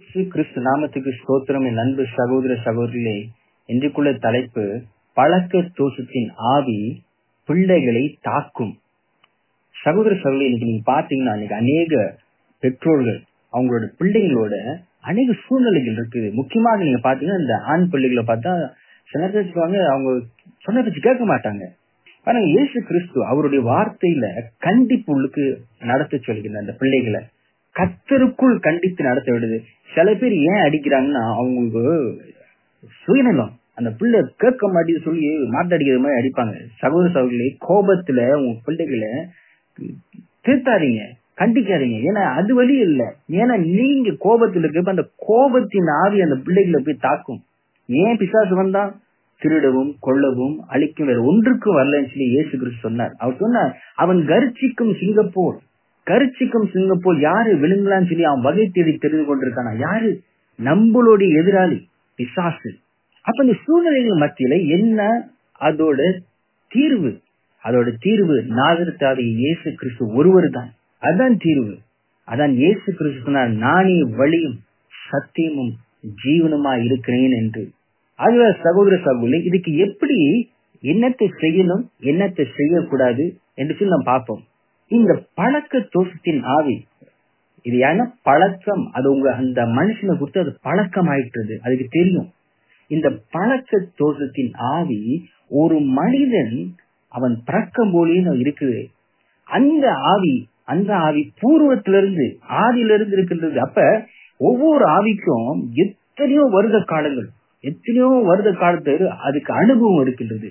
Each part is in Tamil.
இயேசு கிறிஸ்து நாமத்துக்கு ஸ்தோத்திரம். என் அன்பு சகோதர சகோதரிகளே இன்றைக்குள்ள தலைப்பு பழக்க தோஷத்தின் ஆவி பிள்ளைகளை தாக்கும். சகோதர சகோதரி இன்னைக்கு நீங்க பாத்தீங்கன்னா இன்னைக்கு அநேக பெற்றோர்கள் அவங்களோட பிள்ளைகளோட அநேக சூழ்நிலைகள் இருக்குது. முக்கியமாக நீங்க பாத்தீங்கன்னா இந்த ஆண் பிள்ளைகளை பார்த்தா சில பேர் அவங்க சொன்ன பேச்சு கேட்க மாட்டாங்க. ஆனா இயேசு கிறிஸ்து அவருடைய வார்த்தையில கண்டிப்புள்ளுக்கு நடத்த சொல்லுகிற அந்த பிள்ளைகளை. கத்தருக்குள் கண்டித்து நடத்த விடுது சில பேர் ஏன் அடிக்கிறாங்கன்னா அவங்களுக்கு சுயநலம். அந்த பிள்ளை கேட்க மாட்டேன்னு சொல்லி மாட்டடிக்கிற மாதிரி அடிப்பாங்க. சகோதர சகோதரி கோபத்துல உங்க பிள்ளைகளை திருத்தாதீங்க. கண்டிக்காதீங்க. ஏன்னா அது வழி இல்ல. ஏன்னா நீங்க கோபத்துல இருக்கப்ப அந்த கோபத்தின் ஆவி அந்த பிள்ளைகளை போய் தாக்கும். ஏன் பிசாசு வந்தா திருடவும் கொள்ளவும் அழிக்கும். வேற ஒன்றுக்கும் வரலன்னு சொல்லி இயேசு கிறிஸ்து சொன்னார். அவர் சொன்னார் அவன் கர்ச்சிக்கும் சிங்கப்பூர். கருச்சிக்கும் சிங்கப்பூர் யாரு விழுங்கலான்னு சொல்லி அவன் வகை தேடி தெரிந்து கொண்டிருக்கானா? யாரு? நம்மளுடைய எதிராளி பிசாசு. அப்ப இந்த சூழ்நிலைகள் மத்தியில என்ன அதோட தீர்வு? அதோட தீர்வு நாகரத்தாவி இயேசு கிறிஸ்து ஒருவர் தான் அதான் தீர்வு. அதான் இயேசு கிறிஸ்து சொன்னார் நானே வழியும் சத்தியமும் ஜீவனுமா இருக்கிறேன் என்று. அது சகோதர சகோதரி இதுக்கு எப்படி என்னத்தை செய்யணும் என்னத்தை செய்யக்கூடாது என்று சொல்லி நாம் பார்ப்போம். இந்த பழக்க தோஷத்தின் ஆவி இது ஏன்னா பழக்கம்? அது உங்க அந்த மனுஷனை கொடுத்து அது பழக்கம் ஆயிட்டுறது அதுக்கு தெரியும். இந்த பழக்க தோஷத்தின் ஆவி ஒரு மனிதன் அவன் பிறக்கம் போலேயே இருக்குது. அந்த ஆவி அந்த ஆவி பூர்வத்திலிருந்து ஆதியிலிருந்து இருக்கின்றது. அப்ப ஒவ்வொரு ஆவிக்கும் எத்தனையோ வருட காலங்கள் எத்தனையோ வருட காலத்து அதுக்கு அனுபவம் இருக்கின்றது.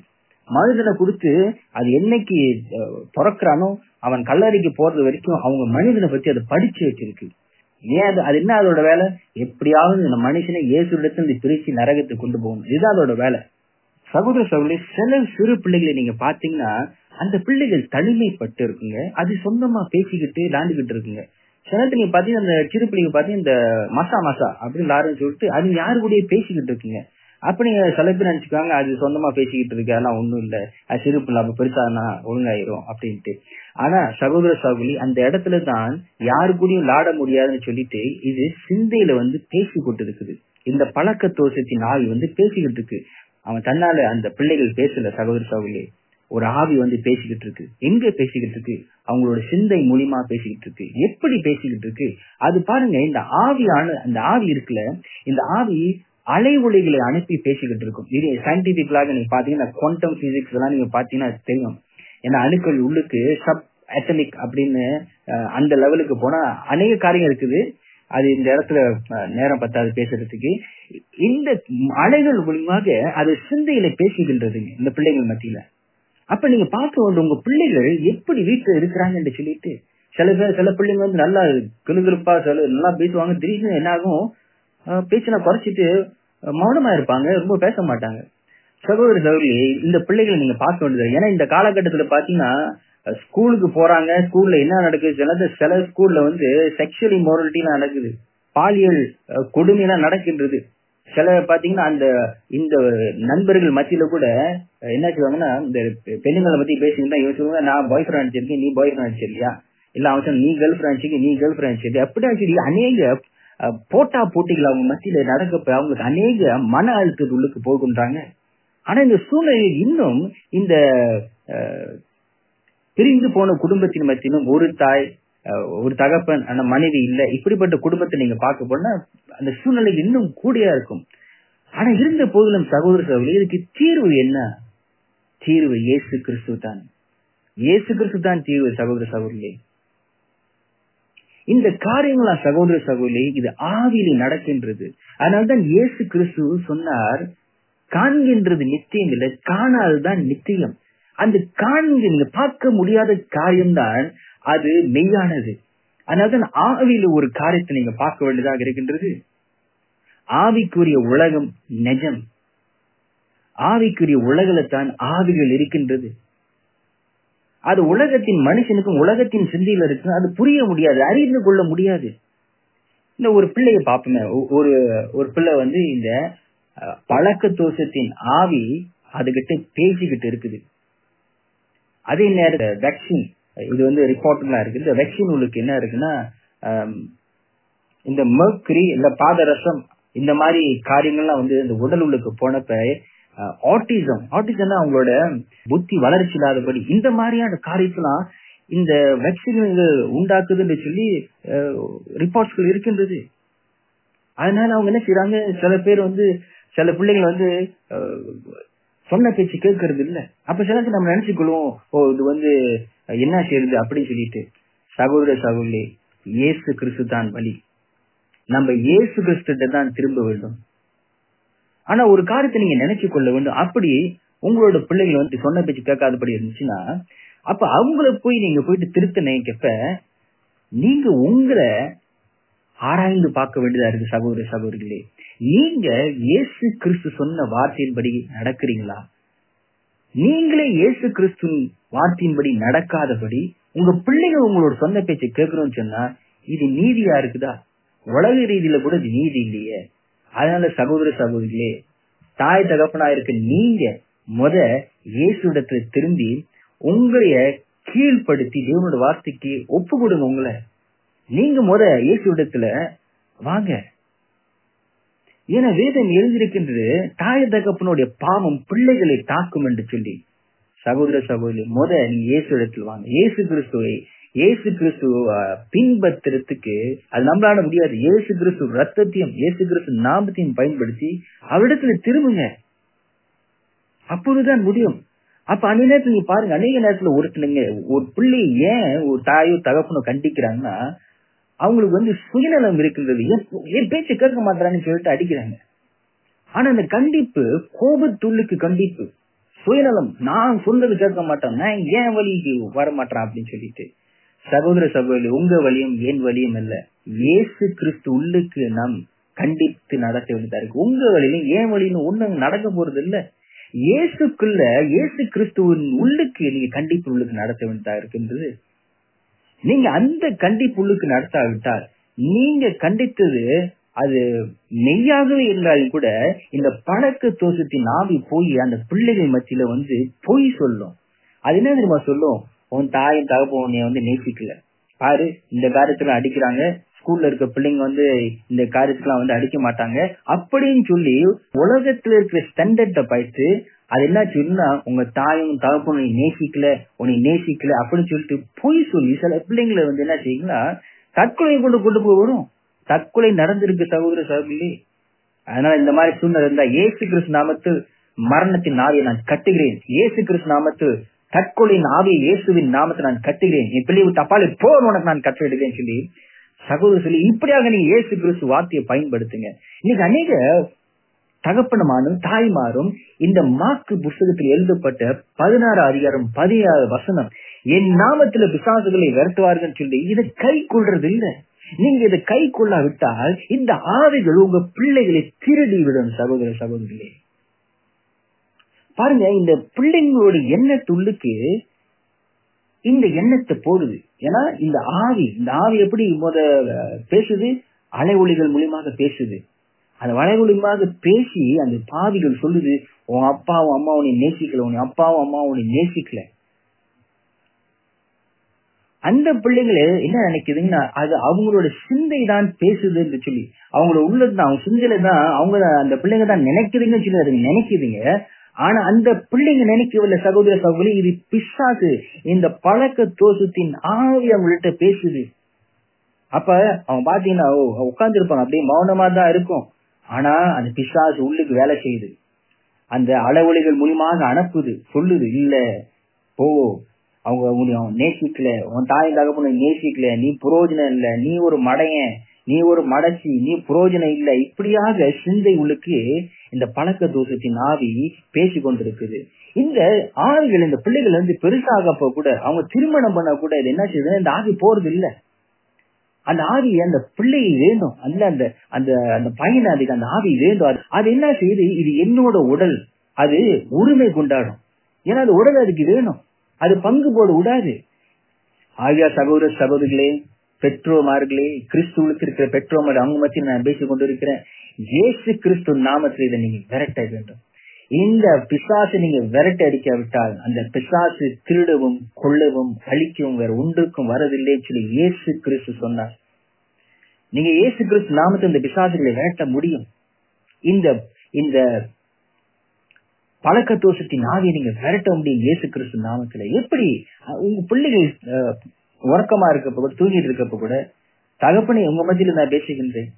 மனிதனை கொடுத்து அது என்னைக்கு பிறக்கிறானோ அவன் கல்லறைக்கு போறது வரைக்கும் அவங்க மனிதனை பத்தி அதை படிச்சு வச்சிருக்கு. ஏன் அது அது என்ன அதோட வேலை? எப்படியாவது இந்த மனுஷனை இயேசு இடத்துல பிரிச்சு நரகத்துக்கு கொண்டு போகணும். இதுதான் அதோட வேலை. சகோதர சகோதரி சில சிறு பிள்ளைகளை நீங்க பாத்தீங்கன்னா அந்த பிள்ளைகள் தனிமைப்பட்டு இருக்குங்க. அது சொந்தமா பேசிக்கிட்டு விளாண்டுகிட்டு இருக்குங்க. சில நீங்க பாத்தீங்கன்னா அந்த சிறு பிள்ளைங்க பாத்தீங்கன்னா இந்த மசா மசா அப்படின்னு லாருன்னு சொல்லிட்டு அது யாரு கூட பேசிக்கிட்டு இருக்குங்க? அப்ப நீங்க சில பேர் நினைச்சுக்காங்க அது சொந்தமா பேசிக்கிட்டு இருக்கு அதெல்லாம் ஒண்ணும் இல்ல. அது சிறு பிள்ளை அப்ப பெருசானா ஒழுங்காயிரும் அப்படின்ட்டு. ஆனா சகோதர சகோதரி அந்த இடத்துல தான் யாரு கூடயும் விளாட முடியாதுன்னு சொல்லிட்டு இது சிந்தையில வந்து பேசி கொண்டு இருக்குது இந்த பழக்க தோஷத்தின் ஆவி வந்து பேசிக்கிட்டு இருக்கு. அவன் தன்னால அந்த பிள்ளைகள் பேசல சகோதர சகோதரி. ஒரு ஆவி வந்து பேசிக்கிட்டு இருக்கு. எங்க பேசிக்கிட்டு இருக்கு? அவங்களோட சிந்தை மூலியமா பேசிக்கிட்டு இருக்கு. எப்படி பேசிக்கிட்டு இருக்கு? அது பாருங்க இந்த ஆவியான அந்த ஆவி இருக்குல்ல இந்த ஆவி அலை ஒளிகளை அனுப்பி பேசிக்கிட்டு இருக்கும் இது சயின்டிபிக்கலாக நீங்க பாத்தீங்கன்னா குவாண்டம் பிசிக்ஸ் எல்லாம் நீங்க பாத்தீங்கன்னா தெரியும். ஏன்னா அணுக்கள் உள்ளுக்கு சப் அட்டமிக் அப்படின்னு அந்த லெவலுக்கு போனா அநேக காரியம் இருக்குது. அது இந்த இடத்துல நேரம் பத்தாது பேசுறதுக்கு. இந்த அலைகள் மூலியமாக அது சிந்தையில பேசுகின்றதுங்க இந்த பிள்ளைகள் மத்தியில. அப்ப நீங்க பார்க்க வேண்டும் உங்க பிள்ளைகள் எப்படி வீட்டுல இருக்கிறாங்கன்னு சொல்லிட்டு சில பேர் சில பிள்ளைங்க வந்து நல்லா கிளுகிழப்பா சில நல்லா பேசுவாங்க. திடீர்னு என்ன ஆகும் பேச்சு நான் குறைச்சிட்டு மௌனமா இருப்பாங்க ரொம்ப பேச மாட்டாங்க. சகோதரி சகோதரி இந்த பிள்ளைகளை நீங்க பார்க்க வேண்டியது ஏன்னா இந்த காலகட்டத்துல பாத்தீங்கன்னா ஸ்கூலுக்கு போறாங்க ஸ்கூல்ல என்ன நடக்குது சில சில ஸ்கூல்ல வந்து செக்ஷுவல் இமோரலிட்டி நடக்குது. பாலியல் கொடுமையெல்லாம் நடக்கின்றது. சில பாத்தீங்கன்னா அந்த இந்த நண்பர்கள் மத்தியில கூட என்ன செய்வாங்கன்னா இந்த பெண்ணுங்களை பத்தி பேசிங்கன்னா இவன் நான் பாய் ஃப்ரெண்ட் அடிச்சிருக்கேன் நீ பாய் ஃப்ரெண்ட் அடிச்சிருக்கியா இல்ல அவன் நீ கேர்ள் ஃப்ரெண்ட் நீ கேர்ள் ஃப்ரெண்ட் அப்படி சரி அநேக போட்டா போட்டிகள் அவங்க மத்தியில நடக்கப்ப அவங்களுக்கு அநேக மன அழுத்தத்து உள்ளுக்கு போகின்றாங்க. ஆனா இந்த சூழ்நிலையில் இன்னும் இந்த பிரிந்து போன குடும்பத்தின் மத்தியிலும் ஒரு தாய் ஒரு தகப்பன் அந்த மனைவி இல்ல. இப்படிப்பட்ட குடும்பத்தை நீங்க பார்க்க போனா அந்த சூழ்நிலை இன்னும் கூடியா இருக்கும். ஆனா இருந்த போதிலும் சகோதர சகோதரி இதுக்கு தீர்வு என்ன? தீர்வு இயேசு கிறிஸ்து தான் இயேசு கிறிஸ்து தான் தீர்வு சகோதர சகோதரி இந்த காரியங்களா சகோதர சகோதரி இது ஆவியில நடக்கின்றது. அதனால்தான் இயேசு கிறிஸ்து சொன்னார் காண்கின்றது நித்தியம் இல்லை காணாதுதான் நித்தியம். அந்த காண்க நீங்க பார்க்க முடியாத காரியம்தான் அது மெய்யானது. அதனால்தான் ஆவியில ஒரு காரியத்தை நீங்க பார்க்க வேண்டியதாக இருக்கின்றது. ஆவிக்குரிய உலகம் நெஜம். ஆவிக்குரிய உலகத்தான் ஆவிகள் இருக்கின்றது. அது உலகத்தின் மனுஷனுக்கும் உலகத்தின் சிந்தையில இருக்கு அது புரிய முடியாது அறிந்து கொள்ள முடியாது. இந்த ஒரு பிள்ளைய பாப்போமே ஒரு ஒரு பிள்ளை வந்து இந்த பழக்க தோஷத்தின் ஆவி அதுகிட்ட பேசிக்கிட்டு இருக்குது. அதே நேரம் வேக்சின் இது வந்து ரிப்போர்ட்லாம் இருக்கு இந்த வேக்சின் உங்களுக்கு என்ன இருக்குன்னா இந்த மர்க்கரி இந்த பாதரசம் இந்த மாதிரி காரியங்கள்லாம் வந்து இந்த உடல் உள்ளுக்கு போனப்ப ஆட்டிசம் ஆட்டிசம்னா அவங்களோட புத்தி வளர்ச்சி இல்லாதபடி இந்த மாதிரியான காரியத்தெல்லாம் இந்த வெக்சின்கள் உண்டாக்குதுன்னு சொல்லி ரிப்போர்ட்ஸ்கள் இருக்கின்றது. அதனால அவங்க என்ன செய்யறாங்க சில பேர் வந்து சில பிள்ளைகள் வந்து சொன்ன பேச்சு கேட்கறது இல்ல. அப்ப சிலருக்கு நம்ம நினைச்சுக்கொள்வோம் ஓ இது வந்து என்ன செய்யறது அப்படின்னு சொல்லிட்டு. சகோதர சகோதரி இயேசு கிறிஸ்து தான் வழி. நம்ம இயேசு கிறிஸ்து தான் திரும்ப வேண்டும். ஆனா ஒரு காரியத்தை நீங்க நினைச்சு கொள்ள வேண்டும். அப்படி உங்களோட பிள்ளைகள் வந்து சொன்ன பேச்சு கேட்காதபடி இருந்துச்சுன்னா அப்ப அவங்கள போய் நீங்க போயிட்டு திருத்த நினைக்கப்ப நீங்க உங்களை ஆராய்ந்து பார்க்க வேண்டியதா இருக்கு சகோதர சகோதரிகளே. நீங்க இயேசு கிறிஸ்து சொன்ன வார்த்தையின்படி நடக்கிறீங்களா? நீங்களே இயேசு கிறிஸ்து வார்த்தையின்படி நடக்காதபடி உங்க பிள்ளைங்க உங்களோட சொந்த பேச்சை கேட்கணும்னு சொன்னா இது நீதியா இருக்குதா? உலக ரீதியில கூட இது நீதி இல்லையே. அதனால சகோதர சகோதரிகளே தாய் தகப்பனா இருக்க நீங்க முத இயேசுடத்துல திரும்பி உங்களைய கீழ்படுத்தி தேவனோட வார்த்தைக்கு ஒப்பு கொடுங்க உங்களை. நீங்க முத இயேசுடத்துல வாங்க. ஏன்னா வேதம் எழுதியிருக்கின்றது தாய தகப்பனுடைய பாவம் பிள்ளைகளை தாக்கும் என்று சொல்லி. சகோதர சகோதரி முத நீங்க இயேசு இடத்துல வாங்க. இயேசு கிறிஸ்துவை இயேசு கிறிஸ்துவ பின்பற்றுறதுக்கு அது நம்மளால முடியாது. இயேசு கிறிஸ்து ரத்தத்தையும் இயேசு கிறிஸ்து நாமத்தையும் பயன்படுத்தி அவரிடத்துல திரும்புங்க. அப்பொழுதுதான் முடியும். அப்ப அந்த நேரத்துல நீ பாருங்க அநேக நேரத்துல ஒருத்தனுங்க ஒரு பிள்ளை ஏன் ஒரு தாயோ தகப்பனோ கண்டிக்கிறாங்கன்னா அவங்களுக்கு வந்து சுயநலம் இருக்கின்றது. ஏன் என் கேட்க மாட்டாங்கன்னு சொல்லிட்டு அடிக்கிறாங்க. ஆனா அந்த கண்டிப்பு கோபத்துள்ளுக்கு கண்டிப்பு. சுயநலம். நான் சொன்னது கேட்க மாட்டேன். நான் ஏன் வழிக்கு வர மாட்டேன் அப்படின்னு சொல்லிட்டு. சகோதர சகோதரி உங்க வழியும் என் வழியும் அல்ல. இயேசு கிறிஸ்து உள்ளுக்கு நாம் கண்டித்து நடத்த வேண்டியதா இருக்கு. உங்க வழியிலும் ஏன் வழியிலும் ஒண்ணு நடக்க போறது இல்ல. இயேசுக்குள்ள இயேசு கிறிஸ்துவின் உள்ளுக்கு நீங்க கண்டிப்பு உள்ளுக்கு நடத்த வேண்டியதா இருக்கின்றது. நீங்க அந்த கண்டிப்பு உள்ளுக்கு நடத்தாவிட்டால் நீங்க கண்டித்தது அது மெய்யாகவே இருந்தாலும் கூட இந்த பழக்க தோஷத்தின் ஆவி போய் அந்த பிள்ளைகள் மத்தியில வந்து பொய் சொல்லும். அது என்ன தெரியுமா சொல்லும்? உன் தாயும் தகப்பன் உன்னைய வந்து நேசிக்கல. பாரு இந்த காரியத்துல அடிக்கிறாங்க. ஸ்கூல்ல இருக்க பிள்ளைங்க வந்து இந்த காரியத்துக்குலாம் வந்து அடிக்க மாட்டாங்க. அப்படின்னு சொல்லி உலகத்துல இருக்கிற ஸ்டாண்டர்ட பயிற்சி அது என்ன சொன்னா உங்க தாயும் தகப்பன் உன்னை நேசிக்கல உன்னை நேசிக்கல அப்படின்னு சொல்லிட்டு பொய் சொல்லி சில பிள்ளைங்களை வந்து என்ன செய்யுங்கன்னா தற்கொலை கொண்டு கொண்டு போய் வரும். தற்கொலை நடந்திருக்கு சகோதர சகோதரி. அதனால இந்த மாதிரி சூழ்நிலை இருந்தா ஏசு கிறிஸ்து நாமத்து மரணத்தின் ஆவியை நான் கட்டுகிறேன். இயேசு கிறிஸ்து நாமத்து தற்கொலையின் ஆவியை இயேசுவின் நாமத்தை நான் கட்டுகிறேன். என் பிள்ளை தப்பாலே போர் உனக்கு நான் கட்டிடுகிறேன் சொல்லி சகோதர சொல்லி இப்படியாக நீங்க இயேசு கிறிஸ்து வார்த்தையை பயன்படுத்துங்க. இன்னைக்கு அநேக தகப்பனமானும் தாய்மாரும் இந்த மாக்கு புஸ்தகத்தில் எழுதப்பட்ட பதினாறு அதிகாரம் பதினாறு வசனம் என் நாமத்துல பிசாசுகளை விரட்டுவார்கள் சொல்லி இதை கை கொள்றது இல்ல. நீங்க இதை கை கொள்ளாவிட்டால் இந்த ஆவிகள் உங்க பிள்ளைகளை திருடி விடும் சகோதர சகோதரிகளே. பாருங்க இந்த பிள்ளைங்களோட எண்ணத்துள்ளுக்கு இந்த எண்ணத்தை போடுது. ஏன்னா இந்த ஆவி இந்த ஆவி எப்படி முத பேசுது? அலை ஒளிகள் மூலியமாக பேசுது. அந்த வலை ஒளிமாக பேசி அந்த பாவிகள் சொல்லுது உன் அப்பாவும் அம்மா உன்னை நேசிக்கல உன் அப்பாவும் அம்மா உன்னை நேசிக்கல. அந்த பிள்ளைங்கள என்ன நினைக்குதுங்கன்னா அது அவங்களோட சிந்தை தான் பேசுதுன்னு சொல்லி அவங்களோட உள்ளது அவங்க சிந்தையில தான் அவங்க அந்த பிள்ளைங்க தான் நினைக்குதுங்கன்னு சொல்லி அது நினைக்குதுங்க. ஆனா அந்த பிள்ளைங்க நினைக்கவில்லை சகோதர சகோதரி இது பிசாசு. இந்த பழக்க தோசத்தின் ஆவி அவங்கள்ட்ட பேசுது. அப்ப அவன் பாத்தீங்கன்னா உட்கார்ந்து இருப்பாங்க அப்படியே மௌனமா தான் இருக்கும். ஆனா அந்த பிசாசு உள்ளுக்கு வேலை செய்யுது. அந்த அளவொலிகள் மூலியமாக அனுப்புது சொல்லுது இல்ல போ. அவங்க உன்னை நேசிக்கல. உன் தாய் தகப்பன நேசிக்கல. நீ புரோஜனம் இல்ல. நீ ஒரு மடையன். நீ ஒரு மடச்சி நீ புரோஜனம் இல்ல. இப்படியாக சிந்தை உள்ளுக்கு இந்த பழக்க தோஷத்தின் ஆவி பேசி கொண்டிருக்குது. இந்த ஆவிகள் இந்த பிள்ளைகள் வந்து பெருசாகப்ப கூட அவங்க திருமணம் பண்ண கூட இது என்ன செய்யுது இந்த ஆவி போறது இல்ல அந்த ஆவி அந்த பிள்ளை வேண்டும் அந்த அந்த அந்த அந்த பையன் அதுக்கு அந்த ஆவி வேண்டும் அது என்ன செய்யுது? இது என்னோட உடல். அது உரிமை கொண்டாடும். ஏன்னா அது உடல் அதுக்கு வேணும். அது பங்கு போட விடாது. ஆகியா சகோதர சகோதரிகளே பெற்றோமார்களே கிறிஸ்துவுக்கு இருக்கிற பெற்றோமார் அவங்க மத்தியில் நான் பேசிக் கொண்டிருக்கிறேன். இயேசு கிறிஸ்து நாமத்தில் இதை நீங்க விரட்ட வேண்டும். இந்த பிசாசு நீங்க விரட்ட அடிக்காவிட்டால் அந்த பிசாசு திருடவும் கொள்ளவும் அழிக்கவும் வேற ஒன்றுக்கும் வரதில்லை சொல்லி இயேசு கிறிஸ்து சொன்னார். நீங்க இயேசு கிறிஸ்து நாமத்தை இந்த பிசாசுகளை விரட்ட முடியும். இந்த இந்த பழக்க தோஷத்தின் ஆவியை நீங்க விரட்ட முடியும் இயேசு கிறிஸ்து நாமத்துல. எப்படி? உங்க பிள்ளைகள் அஹ், உறக்கமா இருக்கப்ப கூட தூங்கிட்டு இருக்கப்ப கூட தகப்பனை உங்க மத்தியில நான் பேசுகின்றேன்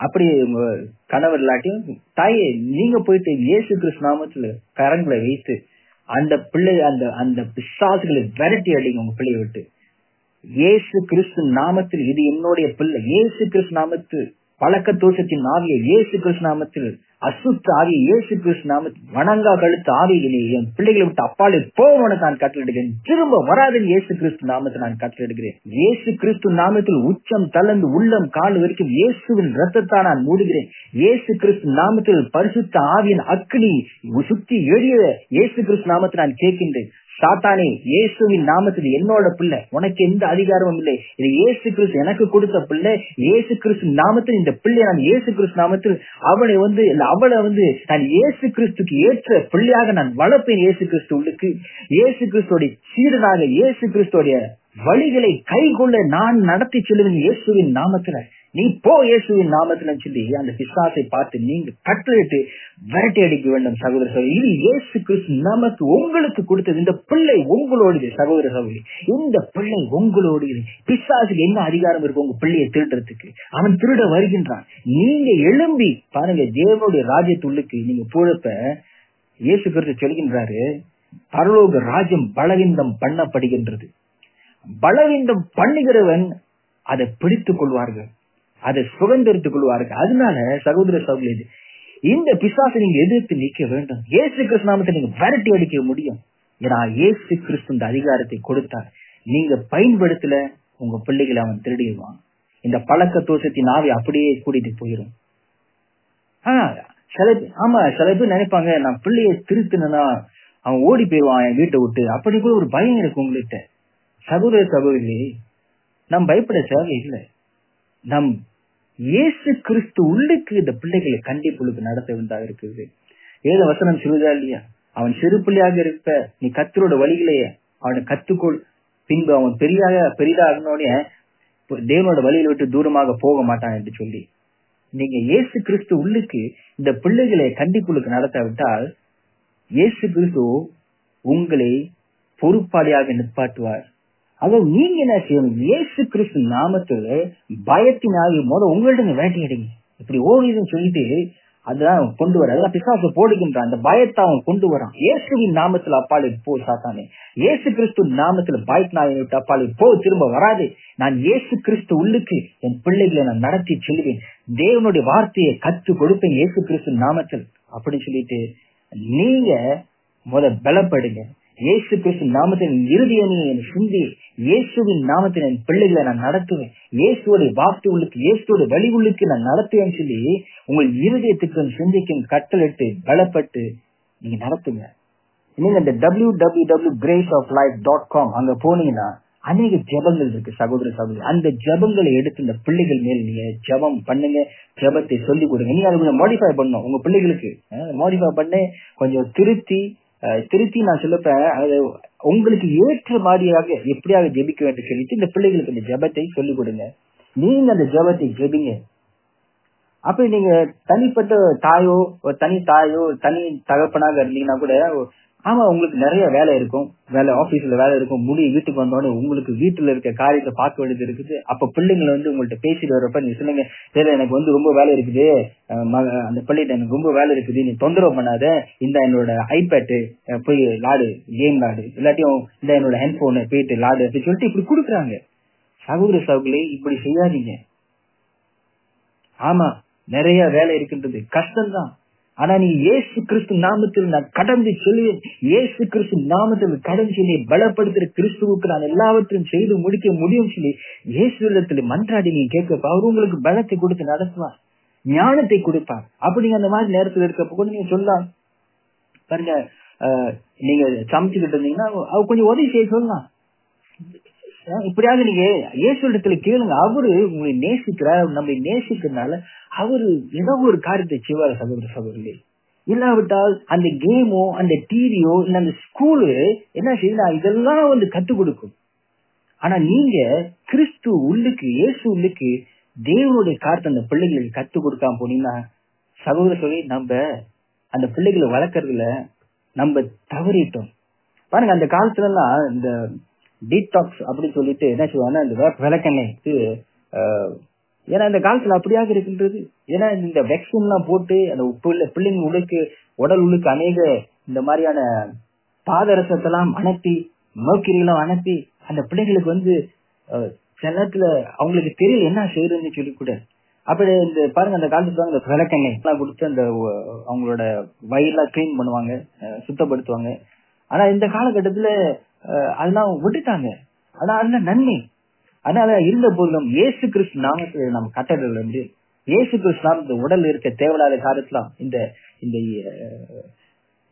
அப்படி உங்க கணவர் இல்லாட்டியும் தாயே நீங்க போயிட்டு இயேசு கிறிஸ்து நாமத்துல கரங்களை வைத்து அந்த பிள்ளை அந்த அந்த பிசாசுகளை விரட்டி அடிங்க உங்க பிள்ளையை விட்டு. இயேசு கிறிஸ்து நாமத்தில் இது என்னுடைய பிள்ளை. இயேசு கிறிஸ்து நாமத்தில் பழக்க தோஷத்தின் ஆவியை இயேசு கிருஷ்ணாமத்தில் நாமத்தில் அசுத்த ஆவியை இயேசு கிருஷ்ணாமத்தில் வணங்கா கழுத்து ஆவிகளை என் பிள்ளைகளை விட்டு அப்பாலே போவன நான் கட்டளிடுகிறேன் திரும்ப வராதன் இயேசு கிறிஸ்து நாமத்தை நான் கட்டளிடுகிறேன் இயேசு கிறிஸ்து நாமத்தில் உச்சம் தளர்ந்து உள்ளம் கால் வரைக்கும் இயேசுவின் ரத்தத்தை நான் மூடுகிறேன். இயேசு கிறிஸ்து நாமத்தில் பரிசுத்த ஆவியின் அக்னி சுத்தி எழிய இயேசு கிறிஸ்து நாமத்தில் நான் கேட்கின்றேன். சாத்தானே இயேசுவின் நாமத்தில் என்னோட பிள்ளை உனக்கு எந்த அதிகாரமும் இல்லை. இது இயேசு கிறிஸ்து எனக்கு கொடுத்த பிள்ளை இயேசு கிறிஸ்து நாமத்தில் இந்த பிள்ளை நான் இயேசு கிறிஸ்து நாமத்தில் அவனை வந்து அவளை வந்து நான் இயேசு கிறிஸ்துக்கு ஏற்ற பிள்ளையாக நான் வளர்ப்பேன் இயேசு கிறிஸ்து உள்ளுக்கு. இயேசு கிறிஸ்துடைய சீடனாக இயேசு கிறிஸ்துடைய வழிகளை கைகொள்ள நான் நடத்தி செல்லுவேன் இயேசுவின் நாமத்துல. நீ போ இயேசுவின் நாமத்துல சொல்லி அந்த பிசாசை பார்த்து நீங்க கட்டளிட்டு விரட்டி அடிக்க வேண்டும் சகோதர சகோதரி. இது இயேசு கிறிஸ்து நமக்கு உங்களுக்கு கொடுத்தது. இந்த பிள்ளை உங்களோடது சகோதர சகோதரி. இந்த பிள்ளை உங்களோடது. பிசாசுக்கு என்ன அதிகாரம் இருக்கு உங்க பிள்ளையை திருடுறதுக்கு? அவன் திருட வருகின்றான். நீங்க எழும்பி பாருங்க தேவனுடைய ராஜ்யத்துள்ளுக்கு நீங்க போழப்ப இயேசு கிறிஸ்து சொல்கின்றாரு பரலோக ராஜ்யம் பலவிந்தம் பண்ணப்படுகின்றது. பலவீனம் பண்ணுகிறவன் அதை பிடித்துக் கொள்வார்கள். அதை சுதந்திரத்துக் கொள்வார்கள். அதனால சகோதர சகோதரி இந்த பிசாசை நீங்க எதிர்த்து நிக்க வேண்டும். ஏசு கிறிஸ்து நாமத்தை நீங்க விரட்டி அடிக்க முடியும். ஏன்னா ஏசு கிறிஸ்து இந்த அதிகாரத்தை கொடுத்தார். நீங்க பயன்படுத்தல உங்க பிள்ளைகளை அவன் திருடிடுவான். இந்த பழக்க தோஷத்தின் ஆவி அப்படியே கூட்டிட்டு போயிடும் ஆஹ் சில ஆமா சில பேர் நினைப்பாங்க நான் பிள்ளைய திருத்தினா அவன் ஓடி போயிடுவான் என் வீட்டை விட்டு. அப்படி கூட ஒரு பயம் இருக்கு உங்கள்கிட்ட. சகோதர சகோதரி நம் பயப்பட தேவை இல்லை நம் இயேசு கிறிஸ்து உள்ளுக்கு இந்த பிள்ளைகளை கண்டிப்புழுக்கு நடத்த வேண்டாக இருக்குது ஏத வசனம் சொல்லுதா இல்லையா? அவன் சிறு பிள்ளையாக இருப்ப நீ கத்தரோட வழிகளையே அவனை கத்துக்கொள் பின்பு அவன் பெரியாக பெரிதாகனோடனே தேவனோட வழியில விட்டு தூரமாக போக மாட்டான் என்று சொல்லி. நீங்க இயேசு கிறிஸ்து உள்ளுக்கு இந்த பிள்ளைகளை கண்டிப்புளுக்கு நடத்தாவிட்டால் இயேசு கிறிஸ்து உங்களை பொறுப்பாளியாக நிற்பாட்டுவார் அதாவது நீங்க என்ன செய்யணும்? இயேசு கிறிஸ்து நாமத்துல பயத்தினால் முத உங்கள்ட்ட வேட்டையடிங்க இப்படி ஓடிதுன்னு சொல்லிட்டு அதான் கொண்டு வர அதெல்லாம் பிசாசு போடுகின்றான். அந்த பயத்தை அவன் கொண்டு வரான். இயேசுவின் நாமத்துல அப்பாலே போ சாத்தானே. இயேசு கிறிஸ்து நாமத்துல பயத்தினால் விட்டு அப்பாலே போ திரும்ப வராது. நான் இயேசு கிறிஸ்து உள்ளுக்கு என் பிள்ளைகளை நான் நடத்தி சொல்லுவேன். தேவனுடைய வார்த்தையை கத்து கொடுப்பேன் இயேசு கிறிஸ்து நாமத்தில். அப்படின்னு சொல்லிட்டு நீங்க முத பலப்படுங்க. இயேசு கிறிஸ்து நாமத்தின் இறுதியணி என் சிந்தி இயேசுவின் நாமத்தின் என் பிள்ளைகளை நான் நடத்துவேன். இயேசுவோடைய வாக்கு உள்ளுக்கு இயேசுவோட வழி உள்ளுக்கு நான் நடத்துவேன்னு சொல்லி உங்கள் இருதயத்துக்கும் சிந்திக்கும் கட்டளிட்டு பலப்பட்டு நீங்க நடத்துங்க. நீங்க இந்த W W W grace of life dot com அங்க போனீங்கன்னா அநேக ஜெபங்கள் இருக்கு சகோதர சகோதரி. அந்த ஜெபங்களை எடுத்து இந்த பிள்ளைகள் மேல் நீங்க ஜெபம் பண்ணுங்க ஜெபத்தை சொல்லி கொடுங்க. நீங்க அதை கொஞ்சம் மாடிஃபை பண்ணணும். உங்க பிள்ளைகளுக்கு மாடிஃபை பண்ண கொஞ்சம் திருத்தி திருத்தி நான் சொல்லப்ப அது உங்களுக்கு ஏற்ற மாதிரியாக எப்படியாக ஜெபிக்க வேண்டும் சொல்லிட்டு இந்த பிள்ளைகளுக்கு இந்த ஜபத்தை சொல்லிக் கொடுங்க. நீங்க அந்த ஜபத்தை ஜெபிங்க. அப்ப நீங்க தனிப்பட்ட தாயோ ஒரு தனி தாயோ தனி தகப்பனாக இருந்தீங்கன்னா கூட ஆமா உங்களுக்கு நிறைய வேலை இருக்கும். வேலை ஆபீஸ்ல வேலை இருக்கும். முடி வீட்டுக்கு வந்தோடனே உங்களுக்கு வீட்டுல இருக்க காரியத்தை பார்க்க வேண்டியது இருக்குது. அப்ப பிள்ளைங்களை வந்து உங்கள்ட்ட பேசிட்டு வரப்ப நீ சொன்னீங்க சரி எனக்கு வந்து ரொம்ப வேலை இருக்குது. மக- அந்த பிள்ளைகிட்ட எனக்கு ரொம்ப வேலை இருக்குது. நீ தொந்தரவு பண்ணாத. இந்த என்னோட ஐபேட் போய் லாடு கேம் லாடு. இல்லாட்டியும் இந்த என்னோட ஹெட்போனு போயிட்டு லாடு அப்படின்னு சொல்லிட்டு இப்படி கொடுக்குறாங்க. சகோதர சகோதரி இப்படி செய்யாதீங்க. ஆமா நிறைய வேலை இருக்கின்றது. கஷ்டம்தான். ஆனா நீ இயேசு கிறிஸ்து நாமத்தில் நான் கடந்து சொல்லுவேன் இயேசு கிறிஸ்து நாமத்தில் கடந்து சொல்லி பலப்படுத்துற கிறிஸ்துவுக்கு நான் எல்லாவற்றையும் செய்து முடிக்க முடியும் சொல்லி இயேசு இயேசுவிடத்தில் மன்றாடி நீ கேட்கப்ப அவர் உங்களுக்கு பலத்தை கொடுத்து நடத்துவார். ஞானத்தை கொடுப்பார். அப்படி அந்த மாதிரி நேரத்தில் இருக்கப்ப கூட நீங்க சொல்லலாம் பாருங்க நீங்க சமைச்சுக்கிட்டு இருந்தீங்கன்னா அவ கொஞ்சம் உதவி செய்ய சொல்லலாம். இப்படியாவது நீங்க இயேசு இடத்துல கேளுங்க. அவரு உங்களை நேசிக்கிறார். நம்மை நேசிக்கிறதுனால அவரு ஏதோ ஒரு காரியத்தை செய்வார் சகோதர சகோதரி இல்லாவிட்டால் அந்த கேமோ அந்த டிவியோ இல்ல அந்த ஸ்கூலு என்ன செய்யணும் இதெல்லாம் வந்து கத்துக் கொடுக்கும். ஆனா நீங்க கிறிஸ்து உள்ளுக்கு இயேசு உள்ளுக்கு தேவனுடைய காரத்தை அந்த பிள்ளைகளுக்கு கத்து கொடுக்காம போனீங்கன்னா சகோதர சொல்லி நம்ம அந்த பிள்ளைகளை வளர்க்கறதுல நம்ம தவறிட்டோம். பாருங்க அந்த காலத்துல எல்லாம் இந்த டீடாக்ஸ் அப்படின்னு சொல்லிட்டு என்ன சொல்லுவாங்கன்னா இந்த விளக்கெண்ணெய்க்கு இது, ஏன்னா இந்த காலத்துல அப்படியாக இருக்கின்றது. ஏன்னா இந்த வெக்சின் எல்லாம் போட்டு அந்த பிள்ளைங்க உடலுக்கு உடல் உள்ளுக்கு அநேக இந்த மாதிரியான பாதரசத்தெல்லாம் அனுப்பி mercury அனுப்பி அந்த பிள்ளைங்களுக்கு வந்து சில நேரத்துல அவங்களுக்கு தெரியல என்ன செய்யறதுன்னு சொல்லி கூட. அப்படி இந்த பாருங்க அந்த காலத்துல இந்த விளக்கெண்ணெய் எல்லாம் கொடுத்து அந்த அவங்களோட வயிறுலாம் கிளீன் பண்ணுவாங்க சுத்தப்படுத்துவாங்க. ஆனா இந்த காலகட்டத்துல அதெல்லாம் விட்டுட்டாங்க. ஆனா அதுல நன்மை. அதனால இருந்த போதிலும் இயேசு கிறிஸ்து நாமத்தில் நம்ம கட்டடல இருந்து இயேசு கிறிஸ்து நாம உடல் இருக்க தேவையில்லாத காலத்துல இந்த இந்த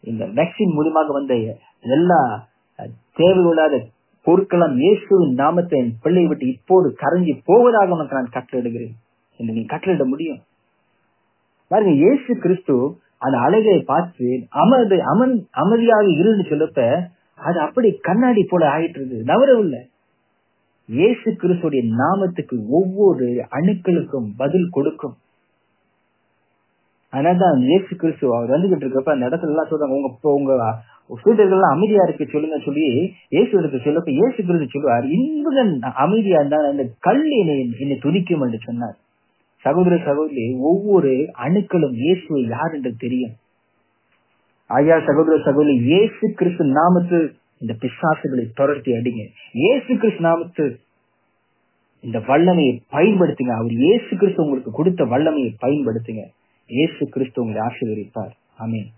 இந்த வேக்சின் மூலியமாக வந்த எல்லா தேவையில்லாத பொருட்களும் இயேசுவின் நாமத்தை என் பிள்ளை விட்டு இப்போது கரைஞ்சி போவதாக உனக்கு நான் கட்டளிடுகிறேன் என்று நீ கட்டளிட முடியும். பாருங்க இயேசு கிறிஸ்து அந்த அழகை பார்த்து அமர்ந்து அமன் அமைதியாக இருந்து சொல்லப்ப அது அப்படி கண்ணாடி போல ஆயிட்டு ஆயிட்டுறது நவரவில்லை இயேசு கிறிஸ்துடைய நாமத்துக்கு ஒவ்வொரு அணுக்களுக்கும் பதில் கொடுக்கும். ஆனாதான் இயேசு கிறிஸ்து அவர் வந்துகிட்டு இருக்கப்ப அந்த இடத்துல எல்லாம் சொல்றாங்க உங்க இப்போ உங்க சீடர்கள் அமைதியா இருக்கு சொல்லுங்க சொல்லி இயேசு இடத்துல சொல்லப்ப இயேசு கிறிஸ்து சொல்லுவார். இன்புடன் அமைதியா இருந்தா அந்த கல் என்னை என்னை துதிக்கும் என்று சொன்னார். சகோதர சகோதரி ஒவ்வொரு அணுக்களும் இயேசுவை யார் என்று தெரியும். ஐயா சகோதர சகோதரி இயேசு கிறிஸ்து நாமத்து இந்த பிசாசுகளை தொடர்த்தி அடிங்க. இயேசு கிறிஸ்து நாமத்து இந்த வல்லமையை பயன்படுத்துங்க. அவர் இயேசு கிறிஸ்து உங்களுக்கு கொடுத்த வல்லமையை பயன்படுத்துங்க. இயேசு கிறிஸ்து உங்களை ஆசீர்வதிப்பார். ஆமென்.